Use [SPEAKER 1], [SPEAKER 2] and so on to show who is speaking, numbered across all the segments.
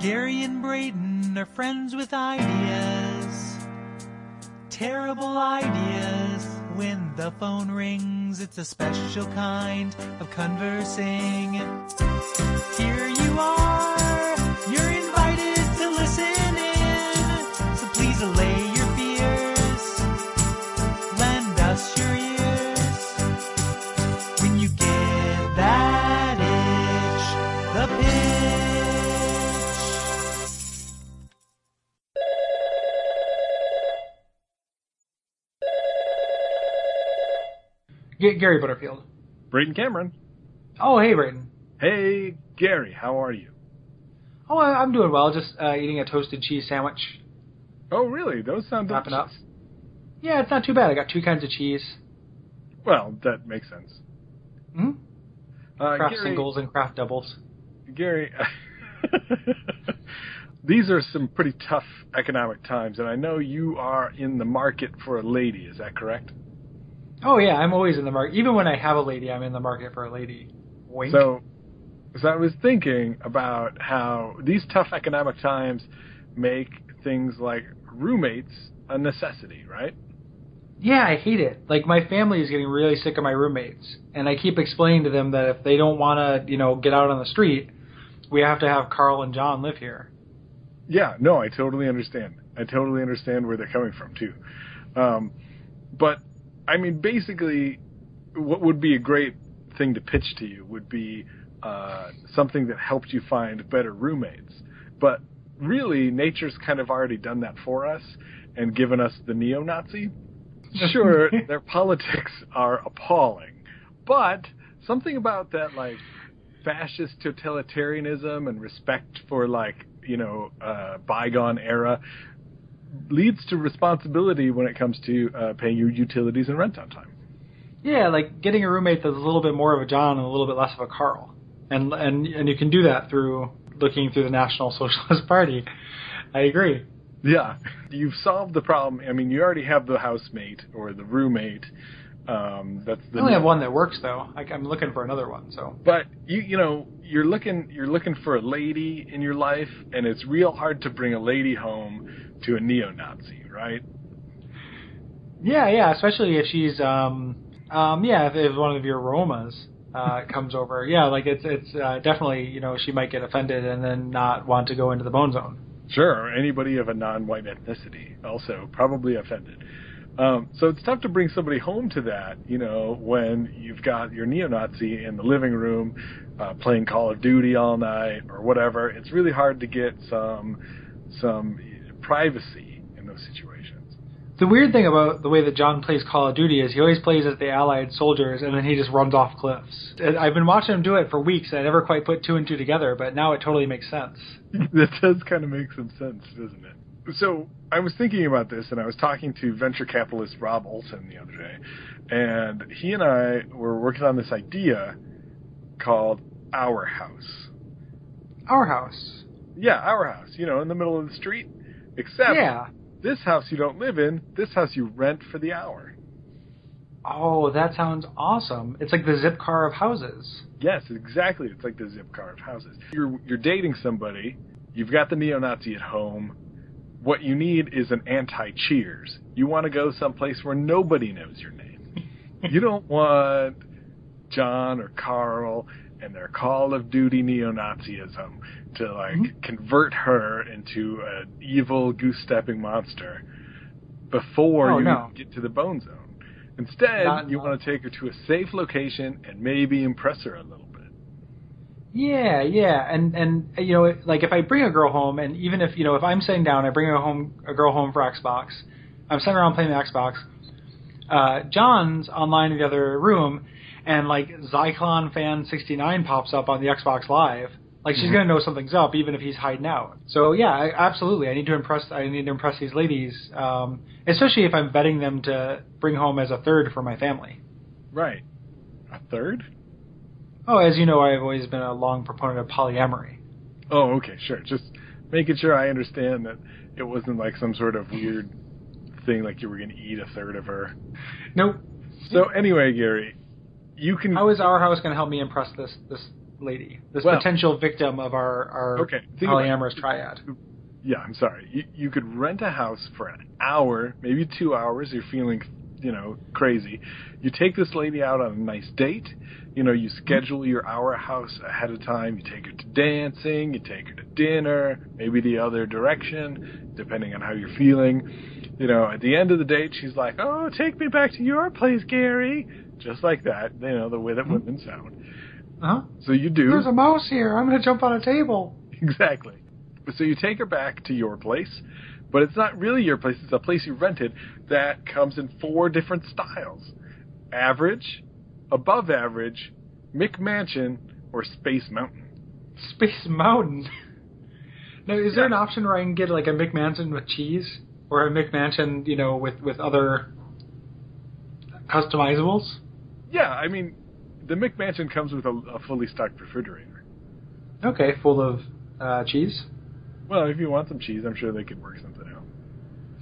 [SPEAKER 1] Gary and Braden are friends with ideas. Terrible ideas. When the phone rings, it's a special kind of conversing. Here you are,
[SPEAKER 2] G- Gary Butterfield.
[SPEAKER 3] Braden Cameron.
[SPEAKER 2] Oh, hey, Braden.
[SPEAKER 3] Hey, Gary, how are you?
[SPEAKER 2] Oh, I- I'm doing well. Just uh, eating a toasted cheese sandwich.
[SPEAKER 3] Oh, really? Those sound
[SPEAKER 2] Wrapping up. Yeah, it's not too bad. I got two kinds of cheese.
[SPEAKER 3] Well, that makes sense.
[SPEAKER 2] Hmm?
[SPEAKER 3] Uh,
[SPEAKER 2] Kraft
[SPEAKER 3] Gary,
[SPEAKER 2] singles and Kraft doubles.
[SPEAKER 3] Gary, these are some pretty tough economic times, and I know you are in the market for a lady. Is that correct?
[SPEAKER 2] Oh yeah, I'm always in the market. Even when I have a lady, I'm in the market for a lady. Wink.
[SPEAKER 3] So, so I was thinking about how these tough economic times make things like roommates a necessity, right?
[SPEAKER 2] yeah, I hate it. Like my family is getting really sick of my roommates, and I keep explaining to them that if they don't want to, you know, get out on the street, we have to have Carl and John live here.
[SPEAKER 3] Yeah, no, I totally understand. I totally understand where they're coming from too. Um, but I mean, basically, what would be a great thing to pitch to you would be uh, something that helped you find better roommates. But really, nature's kind of already done that for us and given us the neo-Nazi. Sure, their politics are appalling, but something about that, like fascist totalitarianism and respect for like you know uh, bygone era leads to responsibility when it comes to uh, paying your utilities and rent on time.
[SPEAKER 2] Yeah, like getting a roommate that's a little bit more of a John and a little bit less of a Carl, and and and you can do that through looking through the National Socialist Party. I agree.
[SPEAKER 3] Yeah, you've solved the problem. I mean, you already have the housemate or the roommate. Um, that's the
[SPEAKER 2] I only have one that works though. I, I'm looking for another one. So
[SPEAKER 3] But you you know you're looking you're looking for a lady in your life, and it's real hard to bring a lady home to a neo-Nazi, right?
[SPEAKER 2] yeah, yeah, especially if she's um um yeah if, if one of your Romas uh comes over. Yeah, like it's it's uh, definitely you know she might get offended and then not want to go into the bone zone.
[SPEAKER 3] Sure, anybody of a non-white ethnicity also probably offended. Um, so it's tough to bring somebody home to that, you know, when you've got your neo-Nazi in the living room uh, playing Call of Duty all night or whatever. It's really hard to get some some privacy in those situations.
[SPEAKER 2] The weird thing about the way that John plays Call of Duty is he always plays as the Allied soldiers and then he just runs off cliffs. And I've been watching him do it for weeks. and I never quite put two and two together, but now it totally makes sense.
[SPEAKER 3] that does kind of make some sense, doesn't it? So I was thinking about this, and I was talking to venture capitalist Rob Olsen the other day, and he and I were working on this idea called Our House.
[SPEAKER 2] Our house.
[SPEAKER 3] Yeah, Our House. You know, in the middle of the street. Except
[SPEAKER 2] Yeah.
[SPEAKER 3] this house you don't live in. This house you rent for the hour.
[SPEAKER 2] Oh, that sounds awesome. It's like the zip car of houses.
[SPEAKER 3] Yes, exactly. It's like the Zipcar of houses. You're you're dating somebody. You've got the neo-Nazi at home. What you need is an anti-Cheers. You want to go someplace where nobody knows your name. you don't want John or Carl and their Call of Duty neo-Nazism to like
[SPEAKER 2] Mhm.
[SPEAKER 3] convert her into an evil goose-stepping monster before
[SPEAKER 2] Oh,
[SPEAKER 3] you
[SPEAKER 2] no.
[SPEAKER 3] get to the bone zone. Instead,
[SPEAKER 2] Not-
[SPEAKER 3] you want to take her to a safe location and maybe impress her a little bit.
[SPEAKER 2] Yeah, yeah, and and you know, like if I bring a girl home, and even if you know, if I'm sitting down, I bring a home a girl home for Xbox. I'm sitting around playing the Xbox. Uh, John's online in the other room, and like Zyklon fan 69 pops up on the Xbox Live. Like she's
[SPEAKER 3] Mhm.
[SPEAKER 2] gonna know something's up, even if he's hiding out. So yeah, I, absolutely, I need to impress. I need to impress these ladies, um, especially if I'm vetting them to bring home as a third for my family.
[SPEAKER 3] Right. A third?
[SPEAKER 2] Oh, as you know, I've always been a long proponent of polyamory.
[SPEAKER 3] Oh, okay, sure. Just making sure I understand that it wasn't like some sort of weird thing like you were going to eat a third of her.
[SPEAKER 2] Nope.
[SPEAKER 3] So anyway, Gary, you can
[SPEAKER 2] How is our house going to help me impress this this lady, this
[SPEAKER 3] Well-
[SPEAKER 2] potential victim of our our
[SPEAKER 3] Okay,
[SPEAKER 2] polyamorous triad.
[SPEAKER 3] Yeah, I'm sorry. You, you could rent a house for an hour, maybe two hours. You're feeling, you know, crazy. You take this lady out on a nice date. You know, you mm-hmm. schedule your hour house ahead of time. You take her to dancing. You take her to dinner, maybe the other direction, depending on how you're feeling. You know, at the end of the date, she's like, "Oh, take me back to your place, Gary." Just like that. You know, the way that women sound.
[SPEAKER 2] Uh-huh.
[SPEAKER 3] So you do.
[SPEAKER 2] There's a mouse here. I'm going to jump on a table.
[SPEAKER 3] Exactly. So you take her back to your place, but it's not really your place. It's a place you rented that comes in four different styles: average, above average, McMansion, or Space Mountain.
[SPEAKER 2] Space Mountain. now, is there an option where I can get like a McMansion with cheese, or a McMansion, you know, with with other customizables?
[SPEAKER 3] Yeah, I mean, the McMansion comes with a, a fully stocked refrigerator.
[SPEAKER 2] Okay, full of uh, cheese.
[SPEAKER 3] Well, if you want some cheese, I'm sure they could work something out.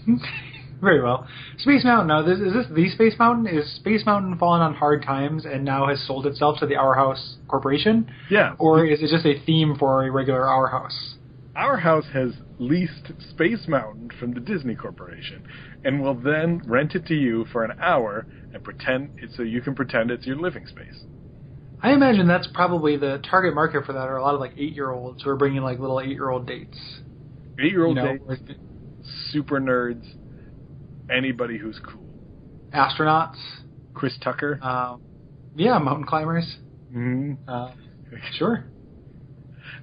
[SPEAKER 2] Very well. Space Mountain. Now, this, is this the Space Mountain? Is Space Mountain fallen on hard times and now has sold itself to the Our House Corporation,
[SPEAKER 3] Yeah.
[SPEAKER 2] or is it just a theme for a regular Our House?
[SPEAKER 3] Our house has leased Space Mountain from the Disney Corporation and will then rent it to you for an hour and pretend so you can pretend it's your living space.
[SPEAKER 2] I imagine that's probably the target market for that are a lot of like eight year olds who are bringing like little eight year old dates.
[SPEAKER 3] Eight year
[SPEAKER 2] You
[SPEAKER 3] old
[SPEAKER 2] know,
[SPEAKER 3] dates,
[SPEAKER 2] or
[SPEAKER 3] super nerds, anybody who's cool.
[SPEAKER 2] astronauts.
[SPEAKER 3] Chris Tucker.
[SPEAKER 2] Um, yeah, mountain climbers.
[SPEAKER 3] hmm
[SPEAKER 2] Uh, sure.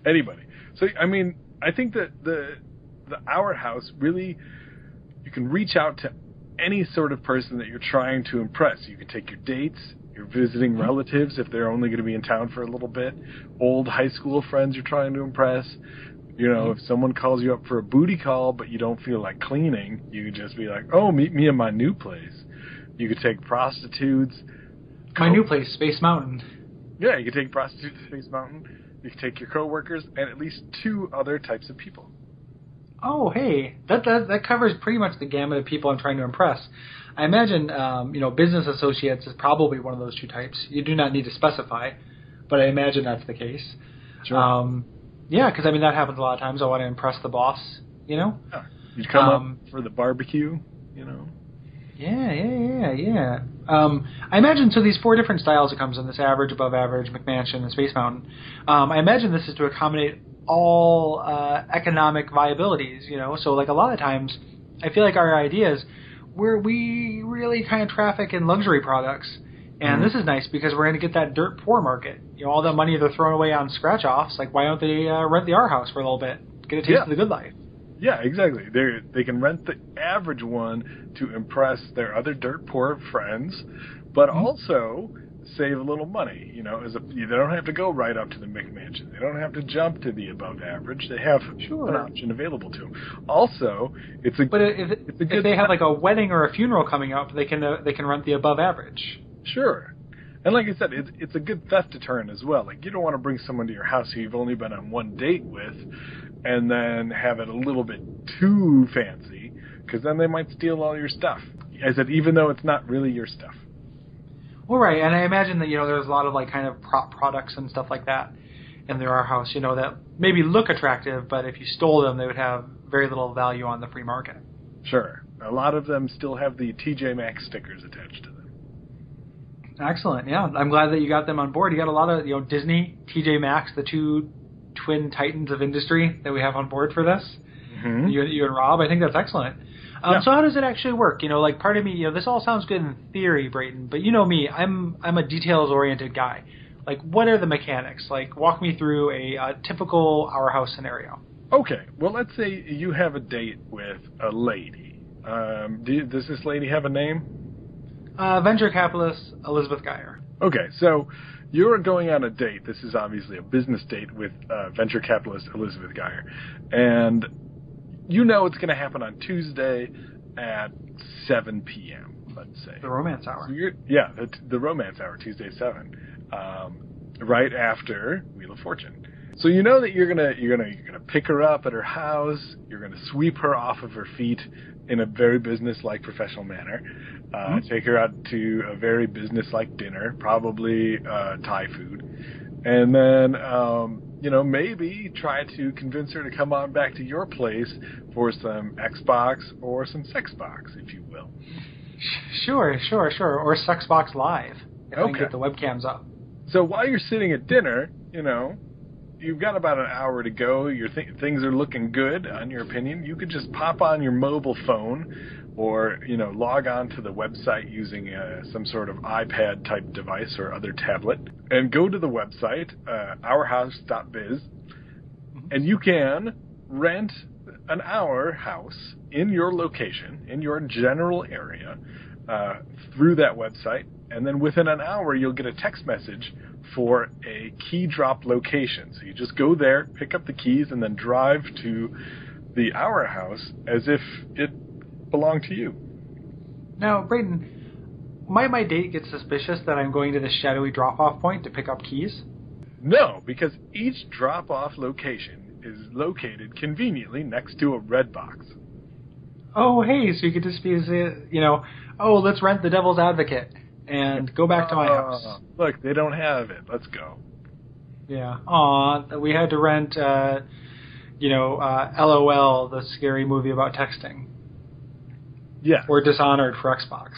[SPEAKER 3] Anybody. So I mean, I think that the the Our House really you can reach out to any sort of person that you're trying to impress. You can take your dates, you're visiting mm-hmm. relatives if they're only going to be in town for a little bit, old high school friends you're trying to impress. You know, mm-hmm. if someone calls you up for a booty call but you don't feel like cleaning, you could just be like, "Oh, meet me in my new place." You could take prostitutes.
[SPEAKER 2] My new place, Space Mountain.
[SPEAKER 3] Yeah, you could take prostitutes to Space Mountain. You could take your coworkers and at least two other types of people.
[SPEAKER 2] Oh, hey, that, that that covers pretty much the gamut of people I'm trying to impress. I imagine, um, you know, business associates is probably one of those two types. You do not need to specify, but I imagine that's the case. Um, yeah, because I mean that happens a lot of times. I want to impress the boss, you know.
[SPEAKER 3] Yeah. You'd come
[SPEAKER 2] Um,
[SPEAKER 3] up for the barbecue, you know.
[SPEAKER 2] Yeah, yeah, yeah, yeah. Um, I imagine so. These four different styles it comes in: this average, above average, McMansion, and Space Mountain. Um, I imagine this is to accommodate all uh, economic viabilities. You know, so like a lot of times, I feel like our ideas, where we really kind of traffic in luxury products, and
[SPEAKER 3] Mhm.
[SPEAKER 2] this is nice because we're going to get that dirt poor market. You know, all that money they're throwing away on scratch offs. Like, why don't they uh, rent the Our House for a little bit, get a taste
[SPEAKER 3] Yeah.
[SPEAKER 2] of the good life?
[SPEAKER 3] Yeah, exactly. They they can rent the average one to impress their other dirt poor friends, but
[SPEAKER 2] Mhm.
[SPEAKER 3] also save a little money. You know, as a they don't have to go right up to the McMansion. They don't have to jump to the above average. They have
[SPEAKER 2] Sure.
[SPEAKER 3] an option available to them. Also, it's a
[SPEAKER 2] But if,
[SPEAKER 3] a
[SPEAKER 2] if they have like a wedding or a funeral coming up, they can uh, they can rent the above average.
[SPEAKER 3] Sure. And like I said, it's it's a good theft deterrent as well. Like you don't want to bring someone to your house who you've only been on one date with, and then have it a little bit too fancy, because then they might steal all your stuff. I said, even though it's not really your stuff.
[SPEAKER 2] Well, right, and I imagine that you know there's a lot of like kind of prop products and stuff like that in their Our House, you know, that maybe look attractive, but if you stole them, they would have very little value on the free market.
[SPEAKER 3] Sure. A lot of them still have the TJ Maxx stickers attached to them.
[SPEAKER 2] Excellent, yeah. I'm glad that you got them on board. You got a lot of you know Disney, TJ Maxx, the two twin titans of industry that we have on board for this.
[SPEAKER 3] Mm-hmm.
[SPEAKER 2] You, you and Rob, I think that's excellent. Um,
[SPEAKER 3] Yeah.
[SPEAKER 2] So how does it actually work? You know, like part of me, you know, this all sounds good in theory, Braden, but you know me, I'm I'm a details oriented guy. Like, what are the mechanics? Like, walk me through a, uh typical our house scenario.
[SPEAKER 3] Okay. Well, let's say you have a date with a lady. Um, do you, does this lady have a name?
[SPEAKER 2] Uh, venture capitalist Elizabeth Geyer.
[SPEAKER 3] Okay, so you're going on a date. This is obviously a business date with uh, venture capitalist Elizabeth Geyer, and you know it's going to happen on Tuesday at 7 p.m. Let's say.
[SPEAKER 2] The romance hour.
[SPEAKER 3] So you're, yeah, the, the romance hour, Tuesday seven, um, right after Wheel of Fortune. So you know that you're gonna you're gonna you're gonna pick her up at her house. You're gonna sweep her off of her feet in a very business-like, professional manner. Uh,
[SPEAKER 2] Mhm.
[SPEAKER 3] Take her out to a very business-like dinner, probably uh, Thai food, and then um, you know maybe try to convince her to come on back to your place for some Xbox or some Sexbox, if you will.
[SPEAKER 2] Sure, sure, sure. Or Sexbox Live if I can
[SPEAKER 3] Okay.
[SPEAKER 2] get the webcams up.
[SPEAKER 3] So while you're sitting at dinner, you know, you've got about an hour to go. Your th- things are looking good, on your opinion. You could just pop on your mobile phone, or you know, log on to the website using uh, some sort of iPad type device or other tablet, and go to the website uh, ourhouse.biz, and you can rent an hour house in your location, in your general area, uh, through that website, and then within an hour you'll get a text message for a key drop location. So you just go there, pick up the keys, and then drive to the hour house as if it belonged to you.
[SPEAKER 2] Now, Braden, might my date get suspicious that I'm going to this shadowy drop-off point to pick up keys?
[SPEAKER 3] No, because each drop off location is located conveniently next to a Redbox.
[SPEAKER 2] Oh, hey, so you could just be, you know, oh, let's rent the Devil's Advocate and go back to my house.
[SPEAKER 3] Uh, Look, they don't have it. Let's go.
[SPEAKER 2] Yeah. Aw, we had to rent, uh, you know, uh, LOL, the scary movie about texting,
[SPEAKER 3] Yeah.
[SPEAKER 2] or Dishonored for Xbox.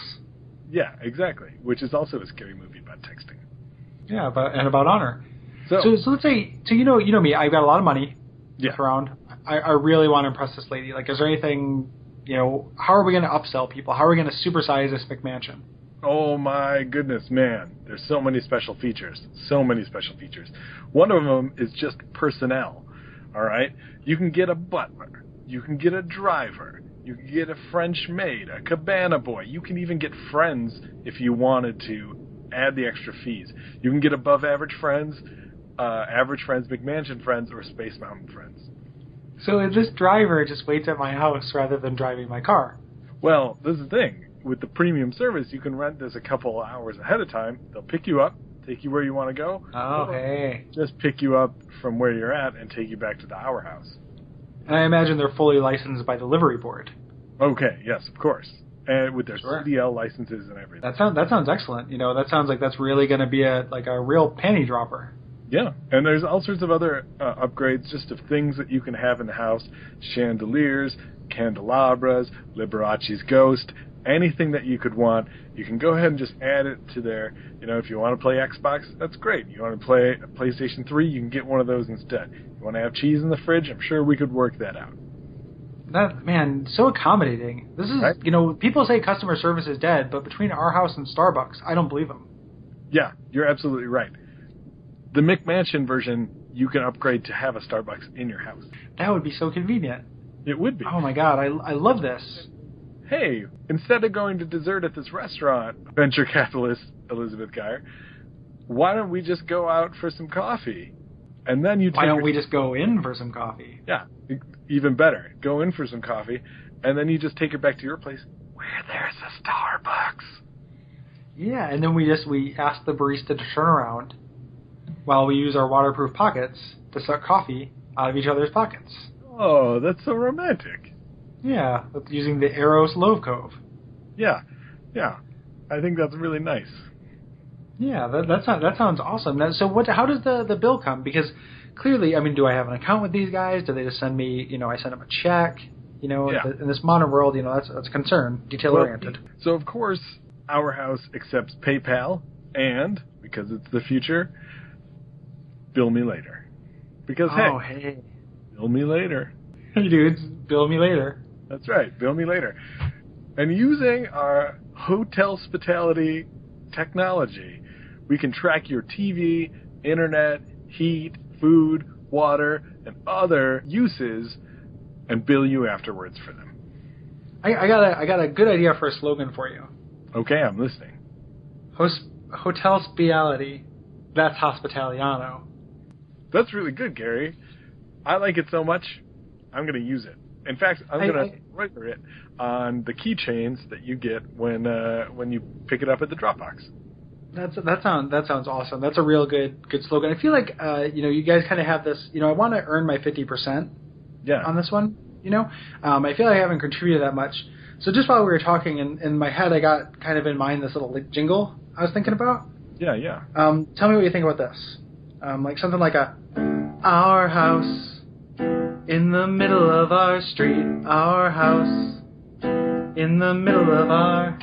[SPEAKER 3] Yeah, exactly. Which is also a scary movie about texting.
[SPEAKER 2] Yeah, about, and about honor.
[SPEAKER 3] So,
[SPEAKER 2] So, so let's say, so you know, you know me, I've got a lot of money
[SPEAKER 3] yeah.
[SPEAKER 2] around. I, I really want to impress this lady. Like, is there anything, you know, how are we going to upsell people? How are we going to supersize this McMansion?
[SPEAKER 3] Oh my goodness, man. There's so many special features. So many special features. One of them is just personnel. All right? You can get a butler. You can get a driver. You can get a French maid, a cabana boy. You can even get friends if you wanted to add the extra fees. You can get above average friends, uh, average friends, McMansion friends, or Space Mountain friends.
[SPEAKER 2] So this driver just waits at my house rather than driving my car.
[SPEAKER 3] Well, this is the thing. With the premium service, you can rent this a couple of hours ahead of time. They'll pick you up, take you where you want to go.
[SPEAKER 2] Oh, hey.
[SPEAKER 3] Just pick you up from where you're at and take you back to the hour house.
[SPEAKER 2] And I imagine they're fully licensed by the livery board.
[SPEAKER 3] Okay, yes, of course. And with their
[SPEAKER 2] Sure.
[SPEAKER 3] CDL licenses and everything.
[SPEAKER 2] That sounds that sounds excellent. You know, that sounds like that's really going to be a like a real penny dropper.
[SPEAKER 3] Yeah, and there's all sorts of other uh, upgrades just of things that you can have in the house chandeliers, candelabras, Liberace's ghost, anything that you could want. You can go ahead and just add it to there. You know, if you want to play Xbox, that's great. You want to play a PlayStation 3, you can get one of those instead. You want to have cheese in the fridge, I'm sure we could work that out.
[SPEAKER 2] That man, so accommodating. This is,
[SPEAKER 3] Right.
[SPEAKER 2] you know, people say customer service is dead, but between our house and Starbucks, I don't believe them.
[SPEAKER 3] Yeah, you're absolutely right. The McMansion version, you can upgrade to have a Starbucks in your house.
[SPEAKER 2] That would be so convenient.
[SPEAKER 3] It would be.
[SPEAKER 2] Oh my god, I I love this.
[SPEAKER 3] Hey, instead of going to dessert at this restaurant, venture capitalist Elizabeth Geyer, why don't we just go out for some coffee? And then you take
[SPEAKER 2] Why don't we just go in for some coffee?
[SPEAKER 3] yeah, even better. Go in for some coffee, and then you just take her back to your place where there's a Starbucks.
[SPEAKER 2] Yeah, and then we just we ask the barista to turn around while we use our waterproof pockets to suck coffee out of each other's pockets.
[SPEAKER 3] Oh, that's so romantic.
[SPEAKER 2] Yeah, using the Eros Love Cove.
[SPEAKER 3] Yeah, yeah. I think that's really nice.
[SPEAKER 2] Yeah, that that sounds that sounds awesome. That, so what? How does the the bill come? Because clearly, I mean, do I have an account with these guys? Do they just send me? You know, I send them a check. You know,
[SPEAKER 3] Yeah.
[SPEAKER 2] in this modern world, you know, that's that's a concern. Detail oriented.
[SPEAKER 3] So of course, our house accepts PayPal, and because it's the future, bill me later. Because
[SPEAKER 2] Oh,
[SPEAKER 3] hey,
[SPEAKER 2] hey,
[SPEAKER 3] bill me later.
[SPEAKER 2] hey, dudes, bill me later.
[SPEAKER 3] That's right, bill me later. And using our hotel hospitality technology, we can track your TV, internet, heat, food, water, and other uses, and bill you afterwards for them.
[SPEAKER 2] I, I got a I got a good idea for a slogan for you.
[SPEAKER 3] Okay, I'm listening.
[SPEAKER 2] Host, hotel spiality. That's hospitaliano.
[SPEAKER 3] That's really good, Gary. I like it so much, I'm going to use it. In fact, I'm
[SPEAKER 2] I-
[SPEAKER 3] going to
[SPEAKER 2] I-
[SPEAKER 3] embroider it on the keychains that you get when uh, when you pick it up at the Dropbox.
[SPEAKER 2] That's that sounds that sounds awesome. That's a real good good slogan. I feel like uh, you know you guys kind of have this. You know, I want to earn my fifty percent
[SPEAKER 3] Yeah.
[SPEAKER 2] on this one. You know, um, I feel like I haven't contributed that much. So just while we were talking, in, in my head, I got kind of in mind this little like, jingle I was thinking about.
[SPEAKER 3] yeah, yeah.
[SPEAKER 2] Um, tell me what you think about this. Um, like something like a our house in the middle of our street. Our house in the middle of our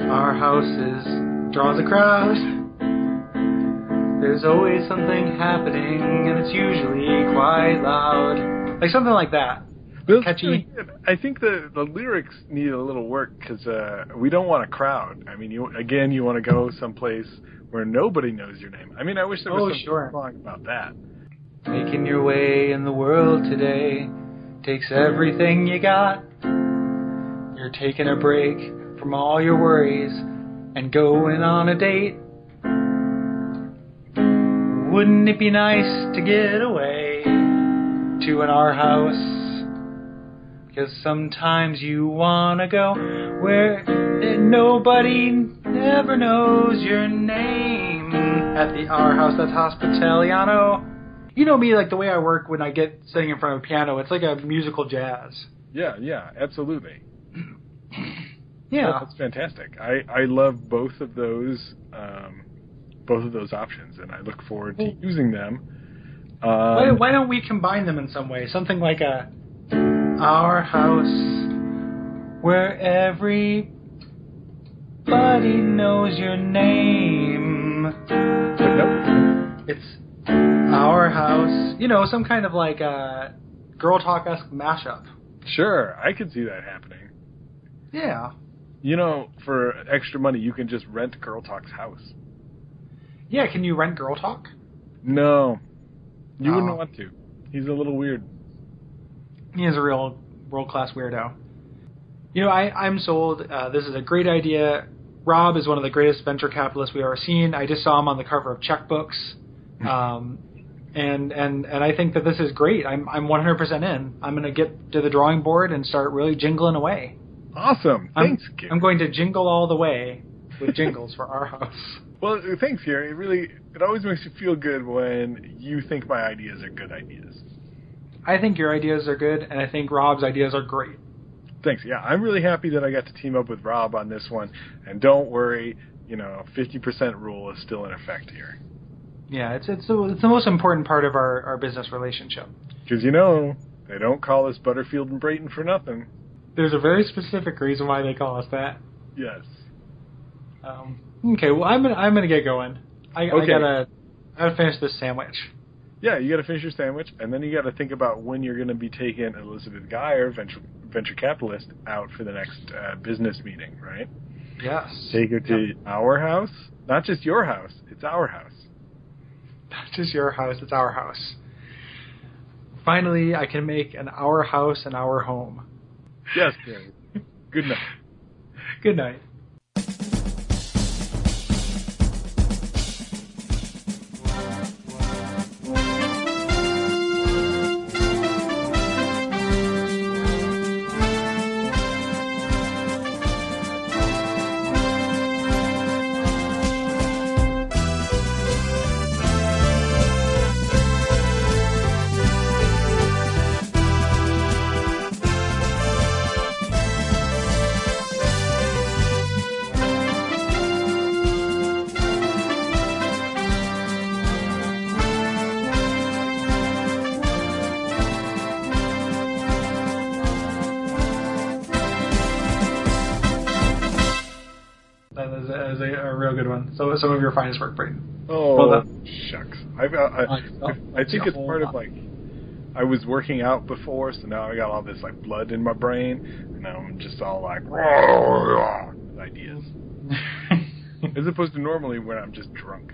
[SPEAKER 2] our houses draws a crowd. There's always something happening, and it's usually quite loud. Like something like that.
[SPEAKER 3] That's
[SPEAKER 2] Catchy.
[SPEAKER 3] really. I think the the lyrics need a little work because uh, we don't want a crowd. I mean, you again, you want to go someplace where nobody knows your name. I mean, I wish there was
[SPEAKER 2] Oh,
[SPEAKER 3] some
[SPEAKER 2] sure.
[SPEAKER 3] song about that.
[SPEAKER 2] Making your way in the world today takes everything you got. You're taking a break from all your worries and going on a date. Wouldn't it be nice to get away to an our house? Because sometimes you wanna go where nobody ever knows your name. At the our house, that's Hospitaliano. You know me, like the way I work when I get sitting in front of a piano. It's like a musical jazz.
[SPEAKER 3] Yeah, yeah, absolutely.
[SPEAKER 2] Yeah.
[SPEAKER 3] that's fantastic. I I love both of those um, both of those options, and I look forward to using them.
[SPEAKER 2] Why,
[SPEAKER 3] Um,
[SPEAKER 2] why don't we combine them in some way? Something like a our house where everybody knows your name. It's our house. You know, some kind of like a girl talk esque mashup.
[SPEAKER 3] sure, I could see that happening.
[SPEAKER 2] Yeah.
[SPEAKER 3] You know, for extra money, you can just rent Girl Talk's house.
[SPEAKER 2] Yeah, can you rent girl talk?
[SPEAKER 3] No, you
[SPEAKER 2] Oh.
[SPEAKER 3] wouldn't want to. He's a little weird.
[SPEAKER 2] He is a real world class weirdo. You know, I, I'm sold. Uh, this is a great idea. Rob is one of the greatest venture capitalists we've ever seen. I just saw him on the cover of checkbooks. Um, and, and, and I think that this is great. I'm, I'm 100% in. I'm going to get to the drawing board and start really jingling away.
[SPEAKER 3] Awesome.
[SPEAKER 2] I'm,
[SPEAKER 3] Thanks, Gary.
[SPEAKER 2] I'm going to jingle all the way with jingles for our house.
[SPEAKER 3] Well, thanks, Gary. It really, it always makes you feel good when you think my ideas are good ideas.
[SPEAKER 2] I think your ideas are good, and I think Rob's ideas are great.
[SPEAKER 3] Thanks. Yeah, I'm really happy that I got to team up with Rob on this one. And don't worry, you know, 50% rule is still in effect here.
[SPEAKER 2] Yeah, it's it's the, it's the most important part of our, our business relationship.
[SPEAKER 3] Because, you know, they don't call us Butterfield and Braden for nothing.
[SPEAKER 2] There's a very specific reason why they call us that.
[SPEAKER 3] Yes.
[SPEAKER 2] Um, okay, well I'm gonna I'm gonna get going. I, I gotta I gotta finish this sandwich.
[SPEAKER 3] Yeah, you got to finish your sandwich, and then you got to think about when you're going to be taking Elizabeth Geyer, venture venture capitalist, out for the next uh, business meeting, right?
[SPEAKER 2] Yes.
[SPEAKER 3] Take her to our house, not just your house. It's our house.
[SPEAKER 2] Not just your house, it's our house. Finally, I can make an our house and our home.
[SPEAKER 3] Yes, Gary. Good night.
[SPEAKER 2] Good night. Real good one. So some of your finest work, Braden.
[SPEAKER 3] Oh,
[SPEAKER 2] Well
[SPEAKER 3] shucks. I've, uh, I,
[SPEAKER 2] I, oh,
[SPEAKER 3] I think it's
[SPEAKER 2] a whole
[SPEAKER 3] part of like I was working out before, so now I got all this like blood in my brain, and now I'm just all like with ideas, as opposed to normally when I'm just drunk.